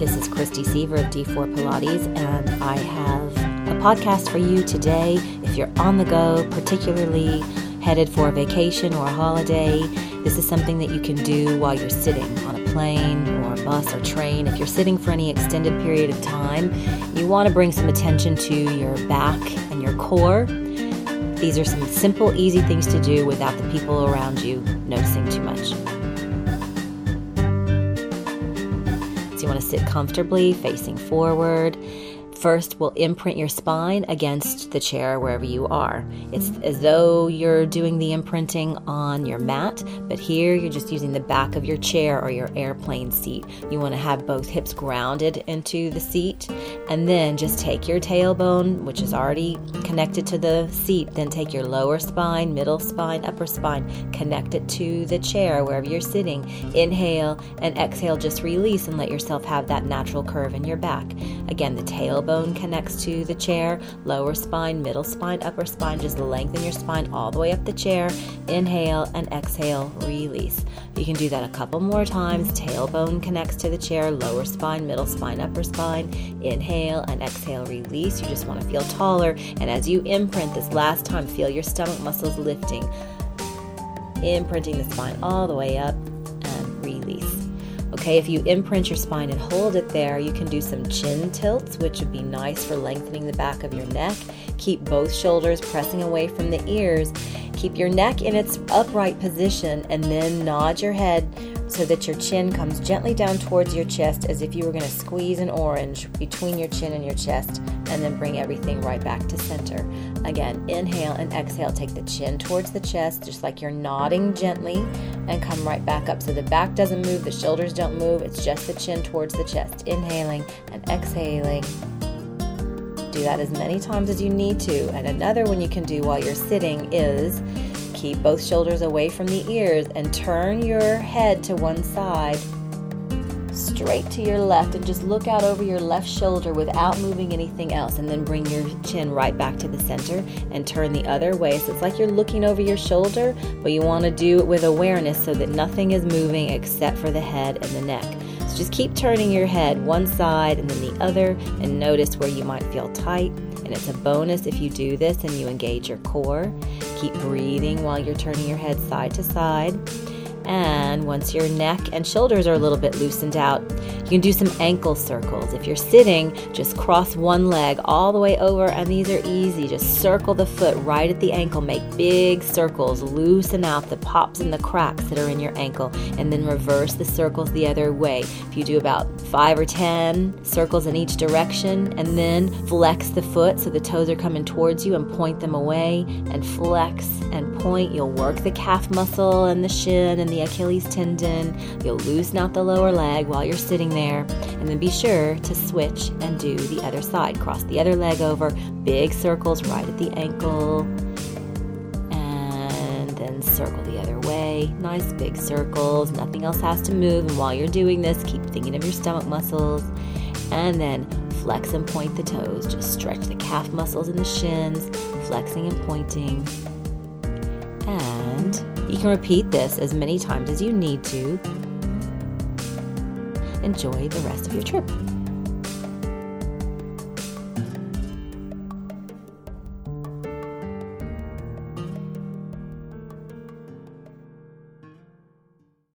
Christy Seaver of D4 Pilates, and I have a podcast for you today. If you're on the go, particularly headed for a vacation or a holiday, this is something that you can do while you're sitting on a plane or a bus or train. If you're sitting for any extended period of time, you want to bring some attention to your back and your core. These are some simple, easy things to do without the people around you noticing too much. Want to sit comfortably, facing forward. First, we'll imprint your spine against the chair wherever you are. It's as though you're doing the imprinting on your mat, but here you're just using the back of your chair or your airplane seat. You want to have both hips grounded into the seat, and then just take your tailbone, which is already connected to the seat, then take your lower spine, middle spine, upper spine, connect it to the chair wherever you're sitting. Inhale and exhale, just release and let yourself have that natural curve in your back. Again, the tailbone connects to the chair, lower spine, middle spine, upper spine. Just lengthen your spine all the way up the chair. Inhale and exhale, release. You can do that a couple more times. Tailbone connects to the chair, lower spine, middle spine, upper spine. Inhale and exhale, release. You just want to feel taller. And as you imprint this last time, feel your stomach muscles lifting, imprinting the spine all the way up and release. Okay, if you imprint your spine and hold it there, you can do some chin tilts, which would be nice for lengthening the back of your neck. Keep both shoulders pressing away from the ears. Keep your neck in its upright position and then nod your head so that your chin comes gently down towards your chest as if you were going to squeeze an orange between your chin and your chest, and then bring everything right back to center. Again, inhale and exhale. Take the chin towards the chest, just like you're nodding gently, and come right back up. So the back doesn't move, the shoulders don't move, it's just the chin towards the chest. Inhaling and exhaling. Do that as many times as you need to. And another one you can do while you're sitting is Keep both shoulders away from the ears and turn your head to one side, straight to your left, and just look out over your left shoulder without moving anything else. And then bring your chin right back to the center and turn the other way. So it's like you're looking over your shoulder, but you want to do it with awareness so that nothing is moving except for the head and the neck. So just keep turning your head one side and then the other and notice where you might feel tight. And it's a bonus if you do this and you engage your core. Keep breathing while you're turning your head side to side. And once your neck and shoulders are a little bit loosened out, you can do some ankle circles. If you're sitting, just cross one leg all the way over, and these are easy. Just circle the foot right at the ankle. Make big circles. Loosen out the pops and the cracks that are in your ankle, and then reverse the circles the other way. If you do about five or ten circles in each direction, and then flex the foot so the toes are coming towards you and point them away, and flex and point, you'll work the calf muscle and the shin and the Achilles tendon. You'll loosen out the lower leg while you're sitting there there. And then be sure to switch and do the other side. Cross the other leg over, big circles right at the ankle. And then circle the other way. Nice big circles. Nothing else has to move. And while you're doing this, keep thinking of your stomach muscles. And then flex and point the toes. Just stretch the calf muscles and the shins, flexing and pointing. And you can repeat this as many times as you need to enjoy the rest of your trip.